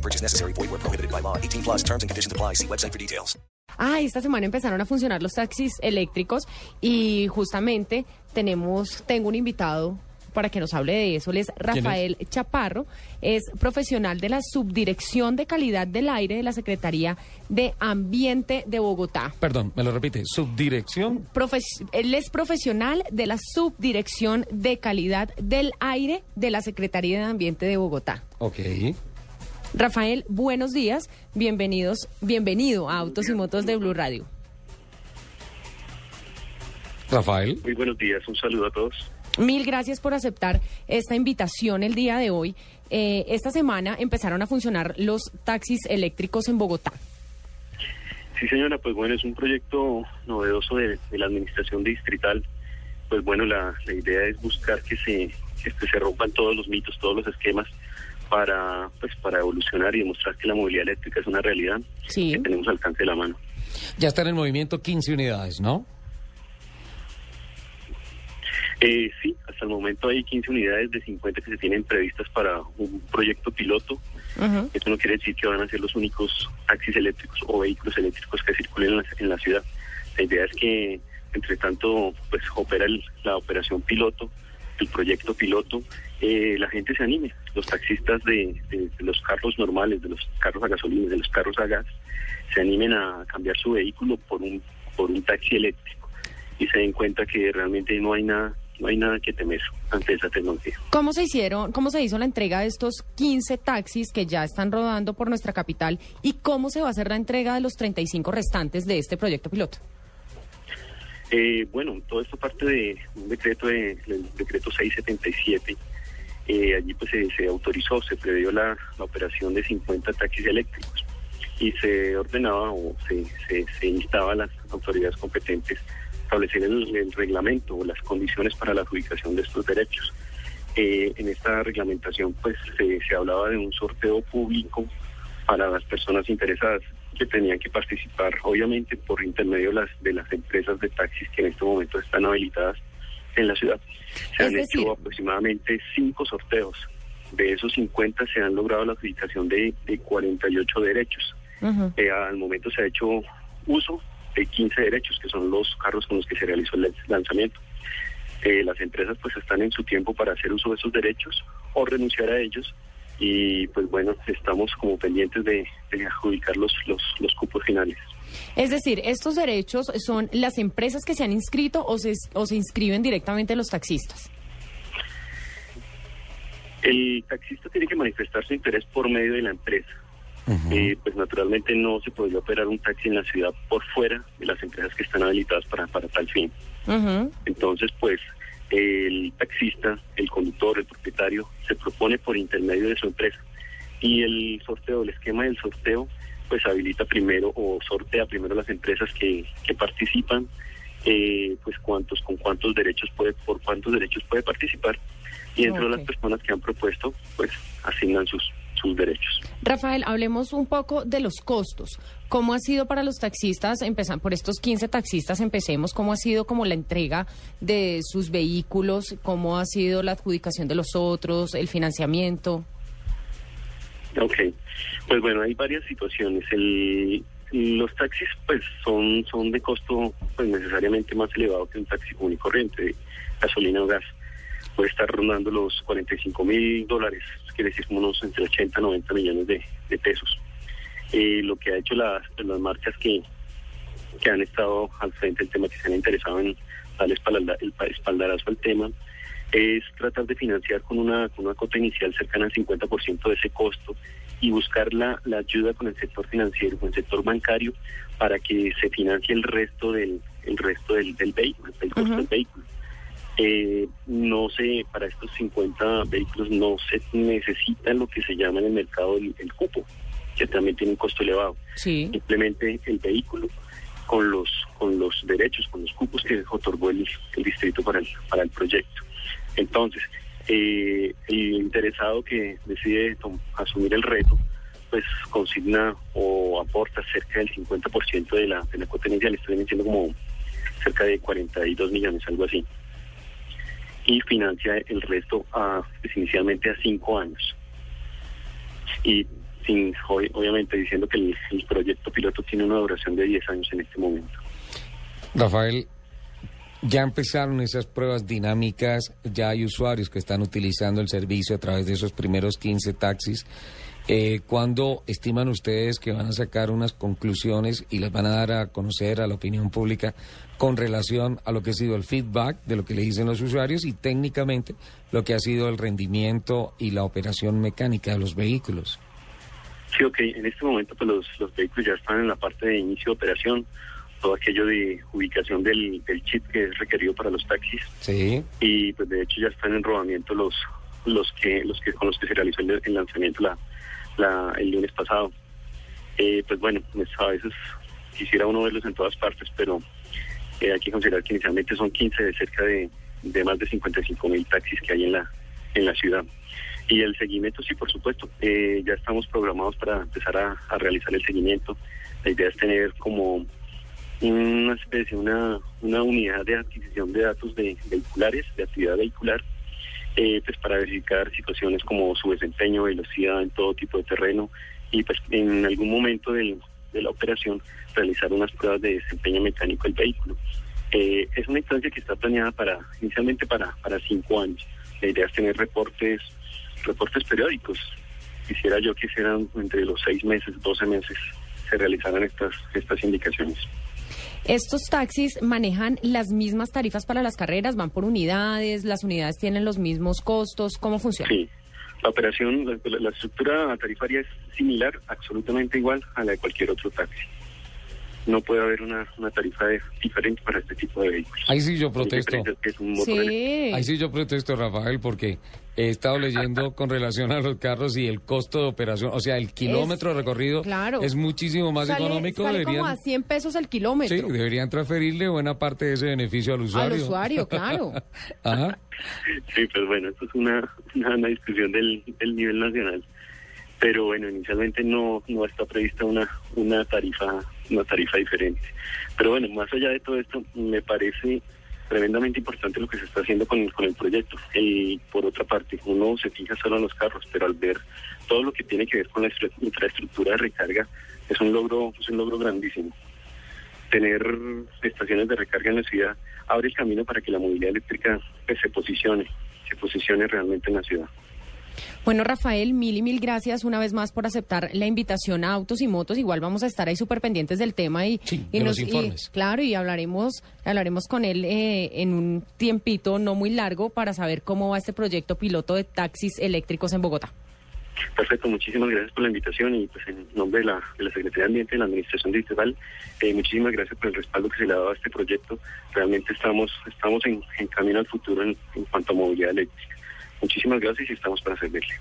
No purchase necessary. Void where prohibited by law. 18 plus terms and conditions apply. See website for details. Ah, esta semana empezaron a funcionar los taxis eléctricos y justamente tenemos, tengo un invitado para que nos hable de eso. Él es Rafael Chaparro, es profesional de la Subdirección de Calidad del Aire de la Secretaría de Ambiente de Bogotá. Perdón, me lo repite. Subdirección. Profes- él es profesional de la Subdirección de Calidad del Aire de la Secretaría de Ambiente de Bogotá. Ok. Rafael, buenos días, bienvenidos, bienvenido a Autos y Motos de Blue Radio. Rafael. Muy buenos días, un saludo a todos. Mil gracias por aceptar esta invitación el día de hoy. Eh, esta semana empezaron a funcionar los taxis eléctricos en Bogotá. Sí, señora, pues bueno, es un proyecto novedoso de, de la administración distrital. Pues bueno, la, la idea es buscar que se, que se rompan todos los mitos, todos los esquemas para, pues, para evolucionar y demostrar que la movilidad eléctrica es una realidad Sí. que tenemos al alcance de la mano. Ya están en movimiento 15 unidades, ¿no? Eh, sí, hasta el momento hay 15 unidades de 50 que se tienen previstas para un proyecto piloto. Ujú. Esto no quiere decir que van a ser los únicos taxis eléctricos o vehículos eléctricos que circulen en la, en la ciudad. La idea es que, entre tanto, pues opera el- la operación piloto, el proyecto piloto, eh, la gente se anime. Los taxistas de, de- de los carros normales, de los carros a gasolina, de los carros a gas, se animen a cambiar su vehículo por un por un taxi eléctrico y se den cuenta que realmente no hay nada no hay nada que temer ante esa tecnología. ¿Cómo se hicieron, cómo se hizo la entrega de estos 15 taxis que ya están rodando por nuestra capital y cómo se va a hacer la entrega de los 35 restantes de este proyecto piloto? Eh, bueno, todo esto parte de un decreto de, del decreto 677. Eh, allí pues se, autorizó, se previó la, operación de 50 taxis eléctricos y se ordenaba o se, se, instaba a las autoridades competentes a establecer el, reglamento o las condiciones para la adjudicación de estos derechos. Eh, en esta reglamentación pues se, hablaba de un sorteo público para las personas interesadas que tenían que participar, obviamente por intermedio de las empresas de taxis que en este momento están habilitadas en la ciudad. Se Es han decir- hecho aproximadamente cinco sorteos. De esos 50 se han logrado la adjudicación de, de 48 derechos. Eh, al momento se ha hecho uso de 15 derechos, que son los carros con los que se realizó el lanzamiento. Eh, las empresas pues están en su tiempo para hacer uso de esos derechos o renunciar a ellos y pues bueno, estamos como pendientes de, de adjudicar los, los, los cupos finales. Es decir, estos derechos son las empresas que se han inscrito o se, o se inscriben directamente los taxistas. El taxista tiene que manifestar su interés por medio de la empresa. Eh, pues naturalmente no se podría operar un taxi en la ciudad por fuera de las empresas que están habilitadas para, para tal fin. Entonces, pues el taxista, el conductor, el propietario, se propone por intermedio de su empresa. Y el sorteo, el esquema del sorteo, pues habilita primero o sortea primero las empresas que, que participan, eh, pues cuántos, con cuántos derechos puede, por cuántos derechos puede participar. Y dentro de Ok. las personas que han propuesto, pues asignan sus, sus derechos. Rafael, hablemos un poco de los costos. ¿Cómo ha sido para los taxistas, empezar por estos 15 taxistas, empecemos, cómo ha sido como la entrega de sus vehículos, cómo ha sido la adjudicación de los otros, el financiamiento? Ok, pues bueno, hay varias situaciones. El, los taxis pues son, son de costo pues necesariamente más elevado que un taxi común y corriente, gasolina o gas. Puede estar rondando los 45 mil dólares, quiere decir unos entre 80 y 90 millones de, de pesos. Eh, lo que ha hecho las, las marcas que, que han estado al frente del tema, que se han interesado en darle espaldarazo al tema, es tratar de financiar con una, con una cuota inicial cercana al 50% de ese costo y buscar la, la ayuda con el sector financiero, con el sector bancario, para que se financie el resto del, el resto del, del vehículo, el costo del vehículo. Eh, no sé, para estos 50 vehículos no se necesita lo que se llama en el mercado el, el cupo, que también tiene un costo elevado. Sí. Simplemente el vehículo con los con los derechos, con los cupos que otorgó el, el distrito para el, para el proyecto. Entonces, eh, el interesado que decide asumir el reto, pues consigna o aporta cerca del 50% de la, de la cuota inicial, estoy diciendo como cerca de 42 millones, algo así. Y financia el resto a, pues, inicialmente a cinco años. Y sin obviamente diciendo que el, el proyecto piloto tiene una duración de 10 años en este momento. Rafael, ya empezaron esas pruebas dinámicas, ya hay usuarios que están utilizando el servicio a través de esos primeros 15 taxis. Eh, ¿Cuándo estiman ustedes que van a sacar unas conclusiones y las van a dar a conocer a la opinión pública con relación a lo que ha sido el feedback de lo que le dicen los usuarios y técnicamente lo que ha sido el rendimiento y la operación mecánica de los vehículos? Sí, ok. En este momento pues, los, los vehículos ya están en la parte de inicio de operación todo aquello de ubicación del, chip que es requerido para los taxis. Sí. Y pues de hecho ya están en rodamiento los los que los que con los que se realizó el, lanzamiento la, la, el lunes pasado. Eh, pues bueno, pues, a veces quisiera uno verlos en todas partes, pero eh, hay que considerar que inicialmente son 15 de cerca de, de más de 55 mil taxis que hay en la en la ciudad. Y el seguimiento, sí, por supuesto. Eh, ya estamos programados para empezar a, a realizar el seguimiento. La idea es tener como una especie, una, una unidad de adquisición de datos de vehiculares, de actividad vehicular, eh, pues para verificar situaciones como su desempeño, velocidad en todo tipo de terreno y pues en algún momento de la operación realizar unas pruebas de desempeño mecánico del vehículo. Eh, es una instancia que está planeada para inicialmente para, para cinco años. La idea es tener reportes, reportes periódicos. Quisiera yo que hicieran entre los seis meses, doce meses, se realizaran estas, estas indicaciones. ¿Estos taxis manejan las mismas tarifas para las carreras? ¿Van por unidades? ¿Las unidades tienen los mismos costos? ¿Cómo funciona? Sí, la operación, la, estructura tarifaria es similar, absolutamente igual a la de cualquier otro taxi no puede haber una, una tarifa diferente para este tipo de vehículos. Ahí sí yo protesto. Ahí sí yo protesto, Rafael, porque he estado leyendo con relación a los carros y el costo de operación, o sea, el kilómetro recorrido es muchísimo más económico. Sale como a 100 pesos el kilómetro. Sí, deberían transferirle buena parte de ese beneficio al usuario. Al usuario, claro. Ajá. Sí, pues bueno, esto es una, una, discusión del, del nivel nacional pero bueno, inicialmente no, no está prevista una, una tarifa una tarifa diferente. Pero bueno, más allá de todo esto, me parece tremendamente importante lo que se está haciendo con, con el proyecto. Y por otra parte, uno se fija solo en los carros, pero al ver todo lo que tiene que ver con la infraestructura de recarga, es un logro, es un logro grandísimo. Tener estaciones de recarga en la ciudad abre el camino para que la movilidad eléctrica pues, se posicione, se posicione realmente en la ciudad. Bueno, Rafael, mil y mil gracias una vez más por aceptar la invitación a Autos y Motos. Igual vamos a estar ahí súper pendientes del tema y, y nos, informes. claro, y hablaremos, hablaremos con él eh, en un tiempito no muy largo para saber cómo va este proyecto piloto de taxis eléctricos en Bogotá. Perfecto, muchísimas gracias por la invitación y pues en nombre de la, de la Secretaría de Ambiente y la Administración Digital, eh, muchísimas gracias por el respaldo que se le ha dado a este proyecto. Realmente estamos estamos en, camino al futuro en, en cuanto a movilidad eléctrica. Muchísimas gracias y estamos para servirle.